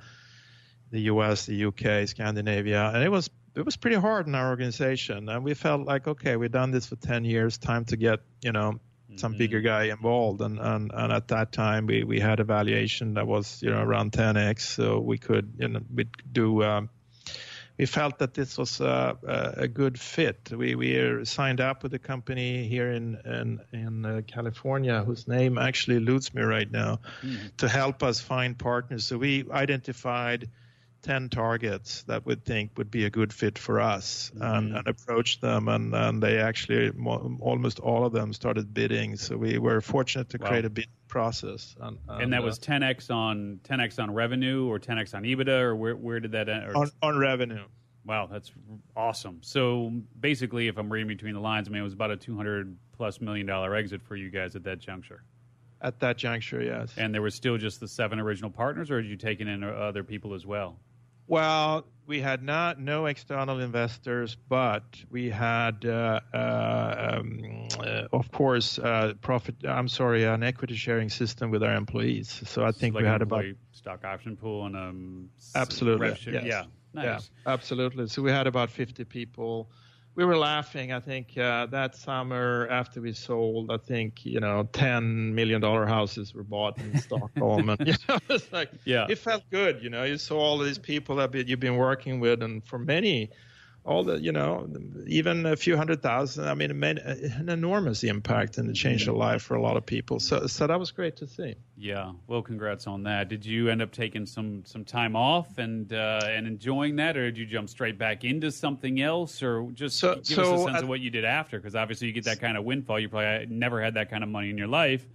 the US, the UK, Scandinavia, and it was it was pretty hard in our organization. And we felt like, okay, we've done this for 10 years, time to get, you know, some bigger guy involved and, and and at that time we we had a valuation that was you know around 10x so we could you know we do um, we felt that this was a, a good fit we we signed up with a company here in in, in uh, California whose name actually eludes me right now mm-hmm. to help us find partners so we identified 10 targets that we think would be a good fit for us mm-hmm. and, and approached them and, and they actually almost all of them started bidding. So we were fortunate to wow. create a bid process
and, and, and that uh, was 10x on 10x on revenue or 10x on ebitda or where, where did that end
on, on revenue.
Wow that's awesome. So basically if i'm reading between the lines i mean it was about a 200 plus million dollar exit for you guys at that juncture.
At that juncture yes.
And there was still just the seven original partners or had you taken in other people as well
well, we had not no external investors, but we had, uh, uh, um, uh, of course, profit. I'm sorry, an equity sharing system with our employees. So I think
like
we had about
stock option pool and um,
absolutely,
yes. yeah, nice.
yeah, absolutely. So we had about 50 people we were laughing. I think uh, that summer after we sold, I think you know, ten million dollar houses were bought in Stockholm, and you know, it's like,
yeah,
it felt good. You know, you saw all these people that you've been working with, and for many, all the you know, even a few hundred thousand. I mean, it made an enormous impact and it changed a life for a lot of people. So, so that was great to see.
Yeah, well, congrats on that. Did you end up taking some some time off and uh, and enjoying that, or did you jump straight back into something else, or just
so,
give
so
us a sense of what you did after? Because obviously, you get that kind of windfall. You probably never had that kind of money in your life.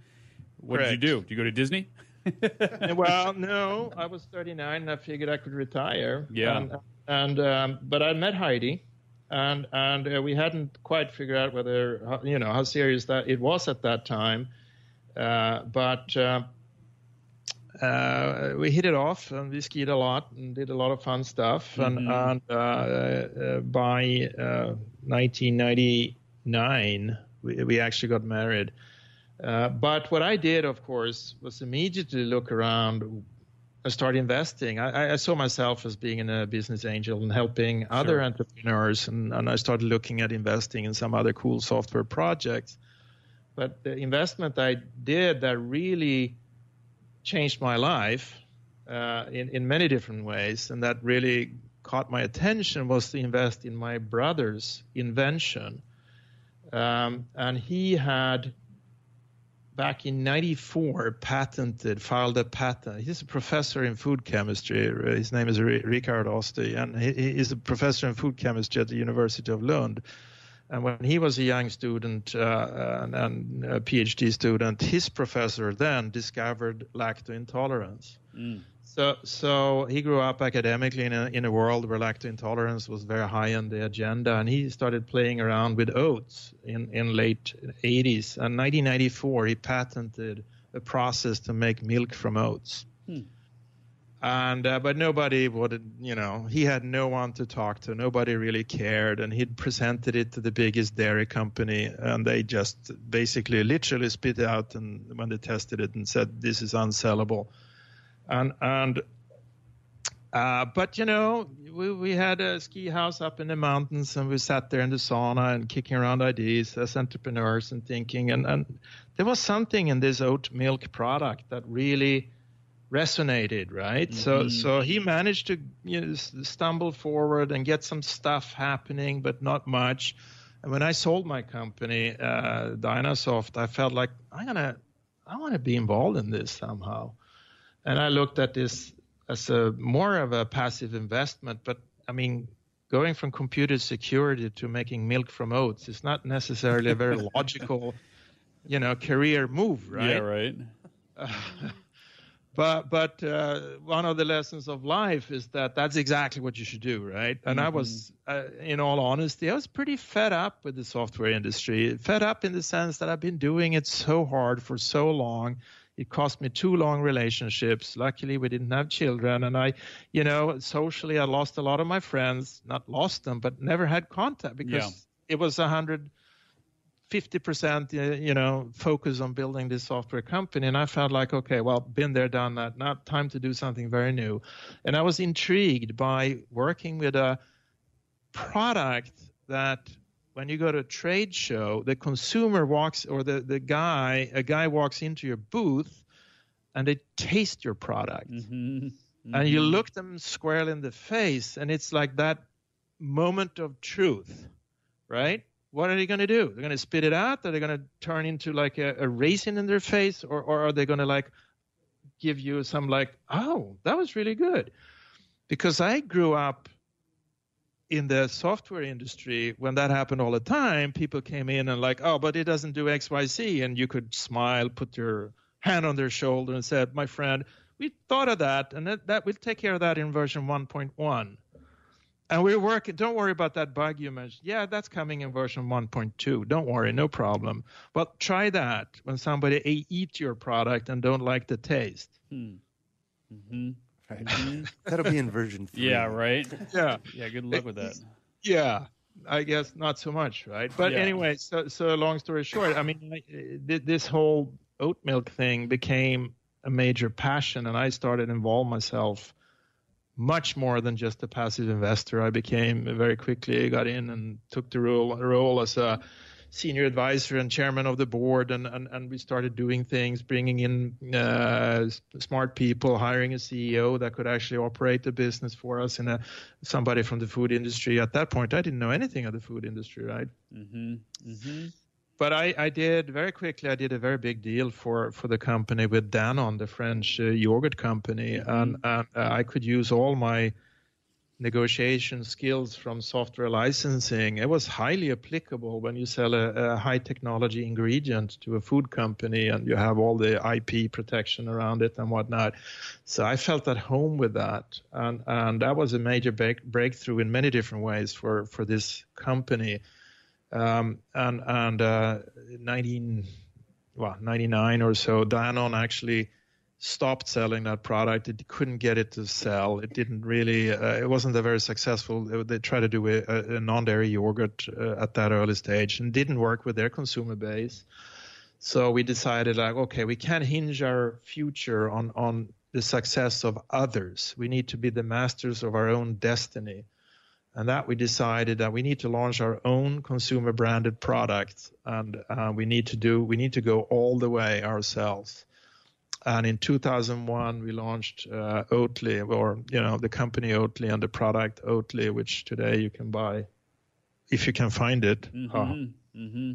What
correct.
did you do? Did you go to Disney?
well, no, I was 39 and I figured I could retire.
Yeah.
And, and um, but I met Heidi, and and uh, we hadn't quite figured out whether you know how serious that it was at that time, uh, but. Uh, uh, we hit it off and we skied a lot and did a lot of fun stuff.
Mm-hmm.
And, and uh, by 1999, we, we actually got married. Uh, but what I did, of course, was immediately look around I started investing. I, I, saw myself as being a business angel and helping other entrepreneurs, and, and I started looking at investing in some other cool software projects. But the investment I did that really changed my life uh, in, in many different ways, and that really caught my attention was to invest in my brother's invention. Um, and he had back in 94 patented filed a patent. He's a professor in food chemistry. His name is Ri- Richard Oste and he, he's a professor in food chemistry at the University of Lund. And when he was a young student uh, and, and a PhD student his professor then discovered lacto-intolerance
Mm.
So, so he grew up academically in a, in a world where lacto intolerance was very high on the agenda, and he started playing around with oats in, in late 80s. And 1994, he patented a process to make milk from oats.
Hmm.
And uh, but nobody would, you know, he had no one to talk to. Nobody really cared, and he'd presented it to the biggest dairy company, and they just basically, literally spit it out, and when they tested it, and said this is unsellable and and uh, but you know we we had a ski house up in the mountains and we sat there in the sauna and kicking around ideas as entrepreneurs and thinking. And and there was something in this oat milk product that really resonated right? So
Mhm.
so he managed to you know, stumble forward and get some stuff happening but not much. And when i sold my company uh dynasoft i felt like i'm gonna i want to be involved in this somehow and I looked at this as a more of a passive investment. But I mean, going from computer security to making milk from oats is not necessarily a very logical, you know, career move, right?
Yeah, right.
but but uh, one of the lessons of life is that that's exactly what you should do, right? And I was, uh, in all honesty, I was pretty fed up with the software industry. Fed up in the sense that I've been doing it so hard for so long. It cost me two long relationships. Luckily, we didn't have children, and I, you know, socially, I lost a lot of my friends. Not lost them, but never had contact because
Yeah.
it was a hundred 50% uh, you know focus on building this software company and i felt like okay well been there done that now time to do something very new and i was intrigued by working with a product that when you go to a trade show the consumer walks or the, the guy a guy walks into your booth and they taste your product.
Hmm
and you look them squarely in the face and it's like that moment of truth right? What are they going to do? They're going to spit it out? Are they going to turn into like a, a raisin in their face? Or, or are they going to like give you some like oh that was really good. Because i grew up in the software industry when that happened all the time people came in and like oh but it doesn't do xyz and you could smile put your hand on their shoulder and said my friend we thought of that and that, that we'll take care of that in version 1.1 and we're working don't worry about that bug you mentioned. Yeah that's coming in version 1.2 don't worry no problem. But try that when somebody e- eat your product and don't like the taste.
Hmm
Right. That'll be in version three.
Yeah, right.
yeah
Yeah, good luck with that.
yeah i guess not so much right but
Yeah.
anyway so so long story short i mean this whole oat milk thing became a major passion and i started involve myself much more than just a passive investor i became very quickly got in and took the role role as a senior advisor and chairman of the board and and, and we started doing things bringing in uh, smart people hiring a ceo that could actually operate the business for us and a, somebody from the food industry. At that point i didn't know anything of the food industry right?
Hmm hmm
but I, I did very quickly. I did a very big deal for, for the company with Danone, the French uh, yogurt company, and, and uh, I could use all my negotiation skills from software licensing. It was highly applicable when you sell a, a high technology ingredient to a food company and you have all the IP protection around it and whatnot. So I felt at home with that, and and that was a major break, breakthrough in many different ways for for this company um, and and uh, 19 well 99 or so Danone actually stopped selling that product it couldn't get it to sell it didn't really uh, it wasn't a very successful they, they tried to do a, a non-dairy yogurt uh, at that early stage and didn't work with their consumer base so we decided like okay we can't hinge our future on on the success of others. We need to be the masters of our own destiny. And that we decided that we need to launch our own consumer branded product and uh, we need to do, we need to go all the way ourselves. And in 2001, we launched uh, Oatly, or you know, the company Oatly and the product Oatly, which today you can buy if you can find it.
Mm-hmm.
Uh,
mm-hmm.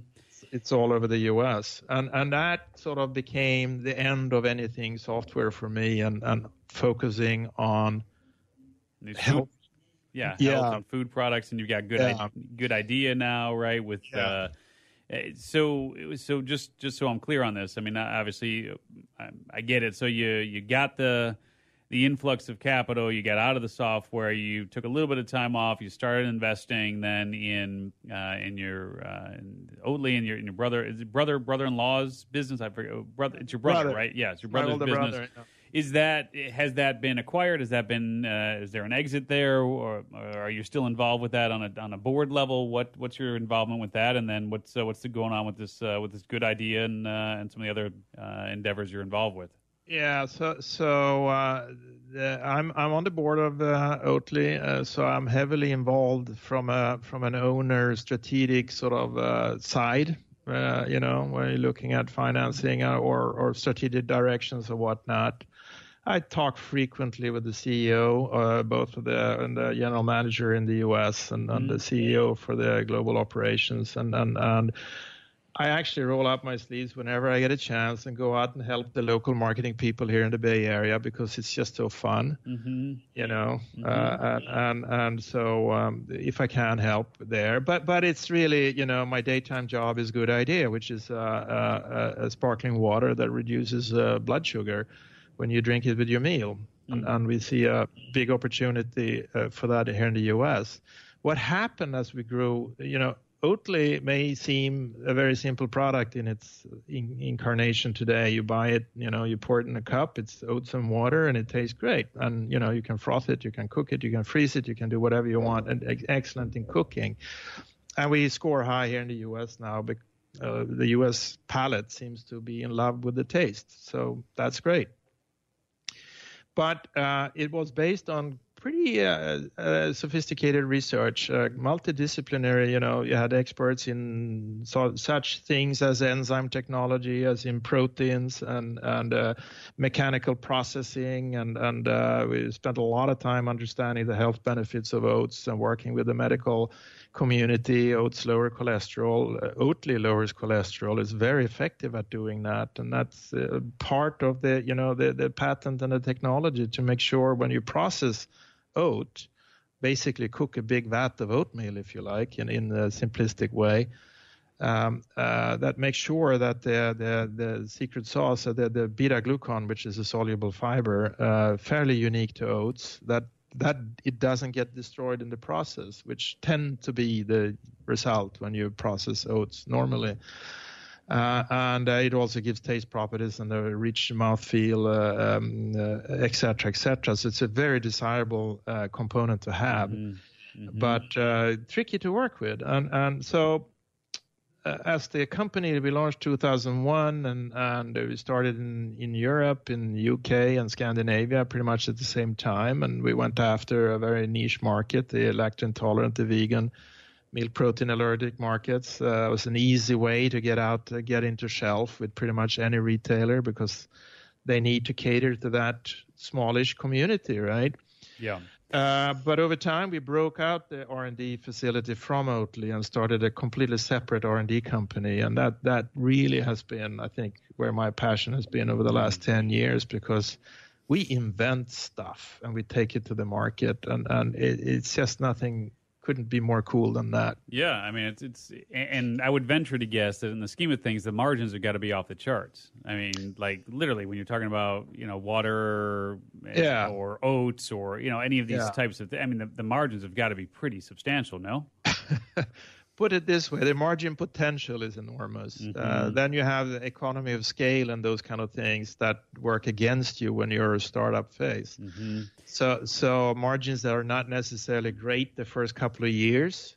It's all over the U.S. and and that sort of became the end of anything software for me, and and focusing on
These
health.
food- yeah,
Yeah.
health and food products, and you've got good
Yeah.
i- good idea now, right? With
Yeah.
uh, so so just just so I'm clear on this. I mean, obviously, I, I get it. So you you got the the influx of capital, you got out of the software, you took a little bit of time off, you started investing then in uh, in your uh, in Oatly and your in your brother is brother brother in law's business. I forget brother. It's your brother,
Brother.
right? Yeah, it's your brother's business.
brother, yeah.
Is that has that been acquired? Has that been uh, is there an exit there, or, or are you still involved with that on a on a board level? What what's your involvement with that? And then what's uh, what's going on with this uh, with this good idea and uh, and some of the other uh, endeavors you're involved with?
Yeah, so so uh, the, I'm I'm on the board of uh, Oatly, uh, so I'm heavily involved from a from an owner strategic sort of uh, side. You know, when you're looking at financing or or strategic directions or whatnot. I talk frequently with the CEO, uh, both the and the general manager in the U.S. and, and the CEO for the global operations, and and and I actually roll up my sleeves whenever I get a chance and go out and help the local marketing people here in the Bay Area because it's just so fun,
Mm-hmm.
you know. Uh, and, and and so um, if I can help there, but but it's really you know my daytime job is Good Idea, which is uh, uh, a sparkling water that reduces uh, blood sugar when you drink it with your meal, and, and we see a big opportunity uh, for that here in the U.S. What happened as we grew, you know, Oatly may seem a very simple product in its in, incarnation today. You buy it, you know, you pour it in a cup. It's oats and water, and it tastes great. And you know, you can froth it, you can cook it, you can freeze it, you can do whatever you want. And ex- excellent in cooking. And we score high here in the U.S. now. But uh, the U.S. palate seems to be in love with the taste, so that's great. But uh, it was based on pretty uh, uh, sophisticated research, uh, multidisciplinary. You know, you had experts in so, such things as enzyme technology, as in proteins and and uh, mechanical processing, and and uh, we spent a lot of time understanding the health benefits of oats and working with the medical community. Oats lower cholesterol. Uh, Oatly lowers cholesterol. It's very effective at doing that, and that's uh, part of the you know the the patent and the technology to make sure when you process oat, basically cook a big vat of oatmeal, if you like, in, in a simplistic way. Um, uh, that makes sure that the the, the secret sauce, uh, the, the beta glucan, which is a soluble fiber, uh, fairly unique to oats, that that it doesn't get destroyed in the process, which tend to be the result when you process oats normally. Uh, and uh, it also gives taste properties and a rich mouthfeel, uh, um, uh, et cetera, et cetera. So it's a very desirable uh, component to have,
Mm-hmm.
but uh, tricky to work with. And, and so, as the company, we launched 2001 and, and we started in, in Europe, in UK, and Scandinavia pretty much at the same time. And we went after a very niche market, the lactose intolerant, the vegan milk protein allergic markets. Uh, it was an easy way to get out, uh, get into shelf with pretty much any retailer because they need to cater to that smallish community, right?
Yeah.
Uh, but over time, we broke out the R&D facility from Oatly and started a completely separate R&D company, and that that really has been, I think, where my passion has been over the last ten years because we invent stuff and we take it to the market, and and it, it's just nothing couldn't be more cool than that.
Yeah, I mean it's it's and I would venture to guess that in the scheme of things the margins have got to be off the charts. I mean, like literally when you're talking about, you know, water eh,
Yeah.
or oats or, you know, any of these
Yeah.
types of th- I mean the, the margins have got to be pretty substantial, no?
Put it this way, the margin potential is enormous. Uh, then you have the economy of scale and those kind of things that work against you when you're a startup phase. So, so margins that are not necessarily great the first couple of years,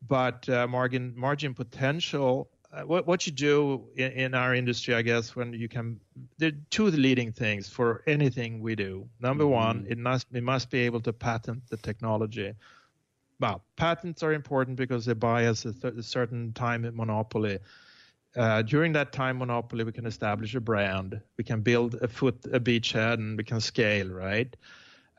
but uh, margin margin potential uh, uh, what what you do in, in, our industry, I guess, when you can, there are two leading things for anything we do. Number mm-hmm. one, it must it must be able to patent the technology. Well, patents are important because they buy us a, th- a certain time monopoly. Uh, during that time monopoly, we can establish a brand, we can build a foot, a beachhead, and we can scale, right?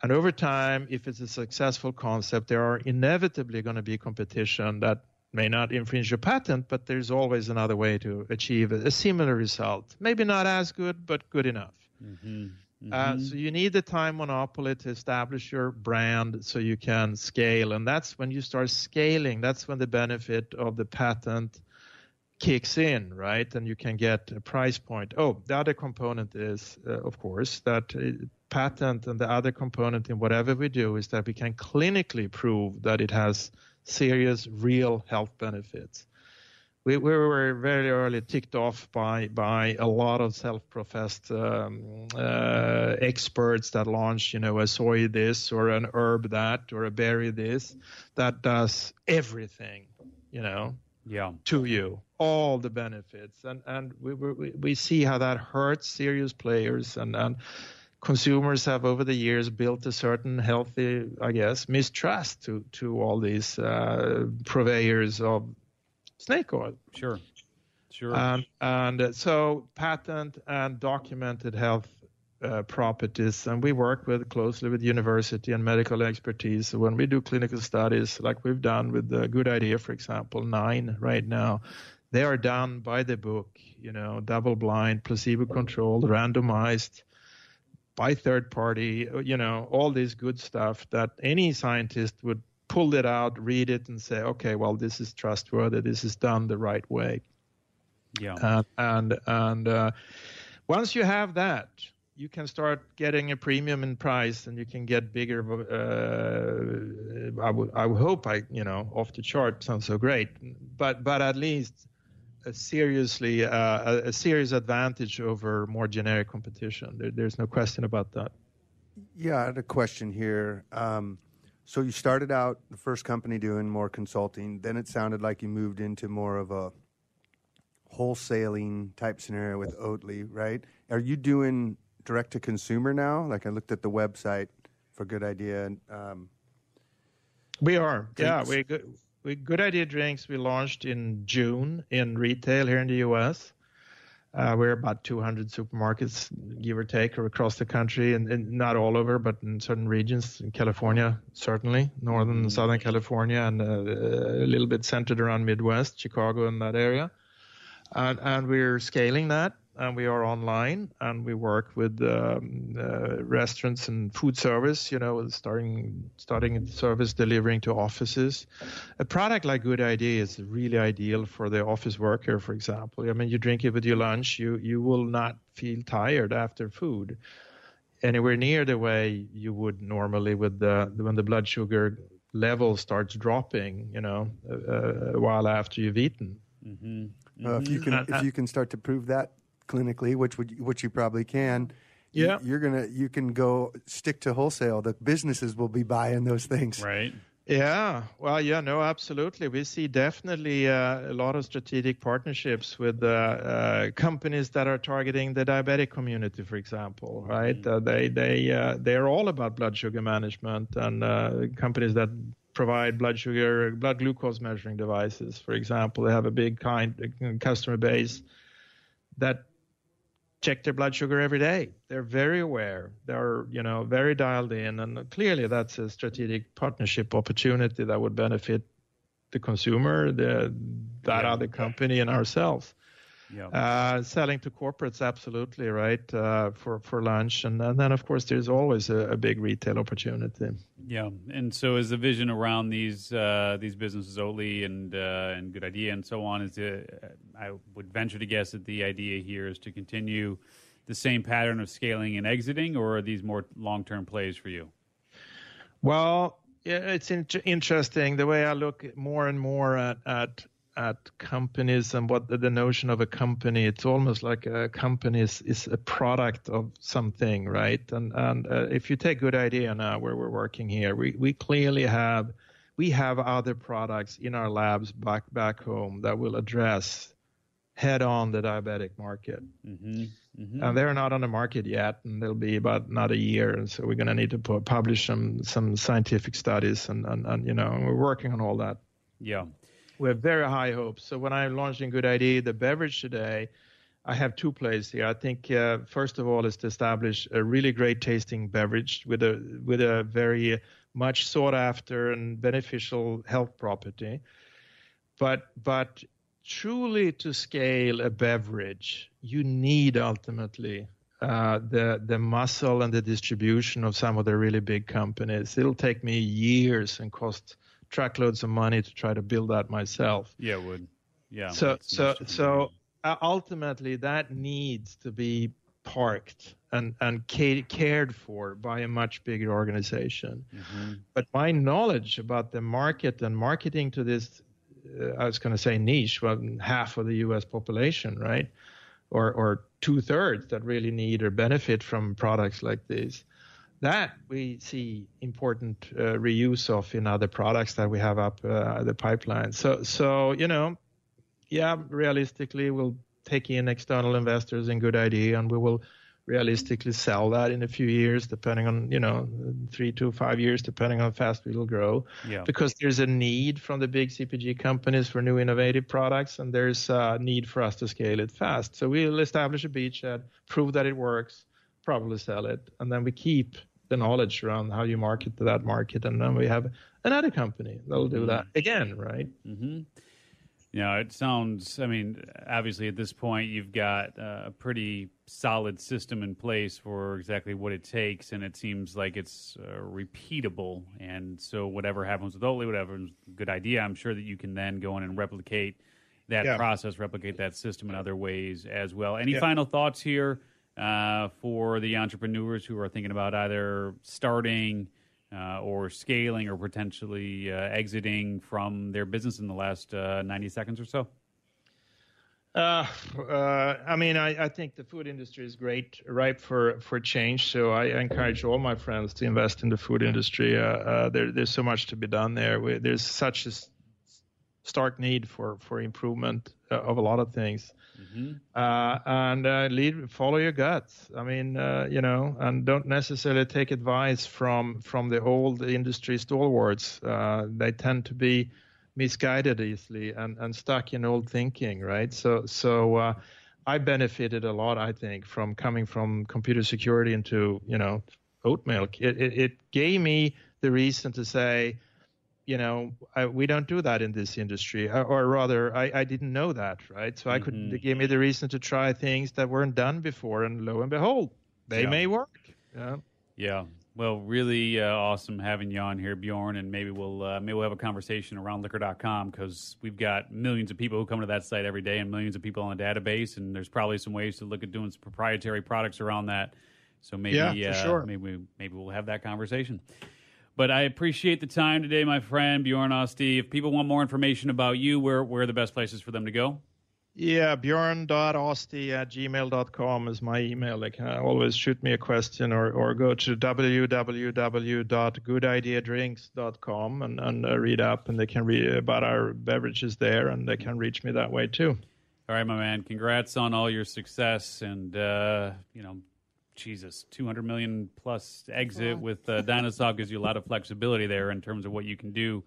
And over time, if it's a successful concept, there are inevitably going to be competition that may not infringe your patent, but there's always another way to achieve a, similar result. Maybe not as good, but good enough. Mm-hmm. Mm-hmm. Uh, so you need the time monopoly to establish your brand so you can scale. And that's when you start scaling, that's when the benefit of the patent kicks in, right? And you can get a price point. Oh, the other component is, uh, of course, that uh, patent and the other component in whatever we do is that we can clinically prove that it has serious, real health benefits. We, we were very early ticked off by by a lot of self-professed um, uh, experts that launch, you know, a soy this or an herb that or a berry this that does everything, you know,
yeah.
to you all the benefits and and we, we we see how that hurts serious players and and consumers have over the years built a certain healthy i guess mistrust to to all these uh, purveyors of snake oil.
Sure. Sure.
And and so patent and documented health uh, properties, and we work with closely with university and medical expertise. So when we do clinical studies, like we've done with the Good Idea, for example, nine right now, they are done by the book, you know, double-blind, placebo-controlled, randomized by third party, you know, all this good stuff that any scientist would pull it out, read it, and say, okay, well, this is trustworthy. This is done the right way.
Yeah.
Uh, and and uh, once you have that, you can start getting a premium in price and you can get bigger uh, I would I would hope I you know off the chart sounds so great but but at least a seriously uh, a, a, serious advantage over more generic competition there, there's no question about that
yeah I had a question here um, so you started out the first company doing more consulting then it sounded like you moved into more of a wholesaling type scenario with Oatly right are you doing direct to consumer now? Like I looked at the website for Good Idea. Um,
we are, drinks. yeah. We good, we Good Idea drinks. We launched in June in retail here in the U.S. Uh, we're about 200 supermarkets, give or take, across the country, and, and, not all over, but in certain regions. In California, certainly, northern and southern California, and uh, a little bit centered around Midwest, Chicago, and that area. And, and we're scaling that and we are online and we work with um, uh, restaurants and food service you know starting starting service delivering to offices a product like good idea is really ideal for the office worker for example i mean you drink it with your lunch you you will not feel tired after food anywhere near the way you would normally with the when the blood sugar level starts dropping you know uh, a while after you've eaten
mm-hmm. Uh, if you can, mm-hmm. if you can start to prove that clinically, which would which you probably can.
Yeah,
you're gonna you can go stick to wholesale. The businesses will be buying those things,
right?
Yeah, well, yeah, no, absolutely. We see definitely uh, a lot of strategic partnerships with uh, uh, companies that are targeting the diabetic community, for example, right? Mm-hmm. they they uh, they are all about blood sugar management, and uh, companies that provide blood sugar, blood glucose measuring devices, for example, they have a big kind customer base that check their blood sugar every day. They're very aware. They're you know very dialed in, and clearly that's a strategic partnership opportunity that would benefit the consumer, the that yeah. other company, and ourselves. Yeah. Uh, selling to corporates, absolutely right uh, for for lunch, and, and, then of course there's always a, a, big retail opportunity.
Yeah, and so is the vision around these uh, these businesses, Oatly and uh, and Good Idea and so on. Is to, I would venture to guess that the idea here is to continue the same pattern of scaling and exiting, or are these more long term plays for you?
Well, it's in- interesting the way I look more and more at at at companies and what the, the, notion of a company it's almost like a company is, is a product of something right and and uh, if you take good idea now where we're working here we we clearly have we have other products in our labs back back home that will address head on the diabetic market.
Mm-hmm. Mm-hmm.
And they're not on the market yet, and they'll be about another year. And so we're going to need to pu- publish some some scientific studies, and, and, and you know, and we're working on all that.
Yeah.
We have very high hopes. So when I'm launching Good Idea, the beverage today, I have two plays here. I think uh, first of all is to establish a really great tasting beverage with a with a very much sought after and beneficial health property. But but truly to scale a beverage, you need ultimately uh, the the muscle and the distribution of some of the really big companies. It'll take me years and cost truckloads of money to try to build that myself.
Yeah, would. Yeah.
So so so ultimately that needs to be parked and and ca- cared for by a much bigger organization.
Mhm.
But my knowledge about the market and marketing to this, uh, I was going to say niche, well, half of the U.S. population, right, or or two thirds that really need or benefit from products like these. That we see important uh, reuse of in other products that we have up uh, the pipeline. So so you know, yeah, realistically, we'll take in external investors in good idea, and we will realistically sell that in a few years, depending on you know three to five years, depending on how fast we will grow.
Yeah.
Because there's a need from the big CPG companies for new innovative products, and there's a need for us to scale it fast. So we'll establish a beachhead, prove that it works, probably sell it, and then we keep the knowledge around how you market to that market, and then we have another company that'll do that again, right?
Mm-hmm. Yeah, it sounds. I mean, obviously, at this point, you've got uh, a pretty solid system in place for exactly what it takes, and it seems like it's uh, repeatable. And so, whatever happens with Oatly, whatever's a good idea, I'm sure that you can then go in and replicate that
Yeah.
process, replicate that system in other ways as well. Any
Yeah.
final thoughts here uh, for the entrepreneurs who are thinking about either starting? uh, or scaling or potentially uh, exiting from their business in the last uh, 90 seconds or so?
Uh, uh, I mean, I, I think the food industry is great, ripe for, for change. So I encourage all my friends to invest in the food industry. Uh, uh, there, there's so much to be done there. We, there's such a stark need for, for improvement of a lot of things. Uh, and uh, lead, follow your guts. I mean, uh, you know, and don't necessarily take advice from from the old industry stalwarts. Uh, they tend to be misguided easily and, and stuck in old thinking, right? So so uh, I benefited a lot, I think, from coming from computer security into you know oat milk. It it, it gave me the reason to say. You know, I, we don't do that in this industry, or, or rather, I, I didn't know that, right? So I could
Mhm.
it gave me the reason to try things that weren't done before, and lo and behold, they
Yeah.
may work. Yeah.
Yeah. Well, really uh, awesome having you on here, Bjorn, and maybe we'll uh, maybe we'll have a conversation around liquor.com because we've got millions of people who come to that site every day and millions of people on the database, and there's probably some ways to look at doing some proprietary products around that. So maybe
Yeah,
uh,
sure.
maybe maybe we'll have that conversation. But I appreciate the time today, my friend Bjorn Oste. If people want more information about you, where where are the best places for them to go?
Yeah, bjorn.oste at gmail.com is my email. They can always shoot me a question or, or go to www.goodideadrinks.com and, and uh, read up, and they can read about our beverages there, and they can reach me that way too.
All right, my man. Congrats on all your success and uh, you know, Jesus, two hundred million plus exit with uh, Dynasoft gives you a lot of flexibility there in terms of what you can do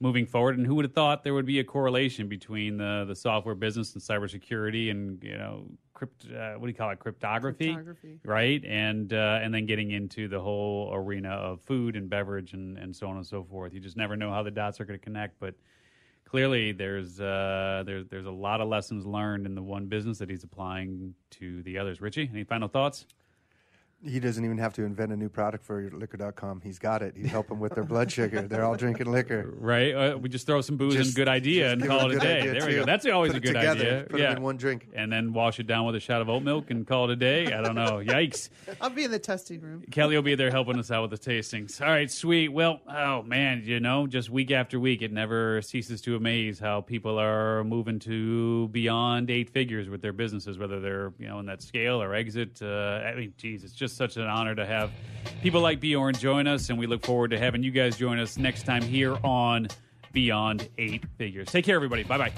moving forward. And who would have thought there would be a correlation between the the software business and cybersecurity and you know, crypt uh, what do you call it, cryptography,
Cryptography.
right? And uh, and then getting into the whole arena of food and beverage and and so on and so forth. You just never know how the dots are going to connect, but clearly there's uh, there's there's a lot of lessons learned in the one business that he's applying to the others. Richie, any final thoughts?
He doesn't even have to invent a new product for liquor.com. He's got it. He's helping with their blood sugar. They're all drinking liquor.
Right? Uh, we just throw some booze
Just-
and good idea and call
them
it a
good
day.
idea,
There we go. That's always
Put
a
it
good
together.
idea.
Put
yeah.
them in one drink.
and then wash it down with a shot of oat milk and call it a day. I don't know. Yikes.
I'll be in the testing room.
Kelly will be there helping us out with the tastings. All right, sweet. Well, oh man, you know, just week after week, it never ceases to amaze how people are moving to beyond eight figures with their businesses, whether they're you know in that scale or exit. Uh, I mean, geez, it's just such an honor to have people like Bjorn join us, and we look forward to having you guys join us next time here on Beyond Eight Figures. Take care, everybody. Bye bye.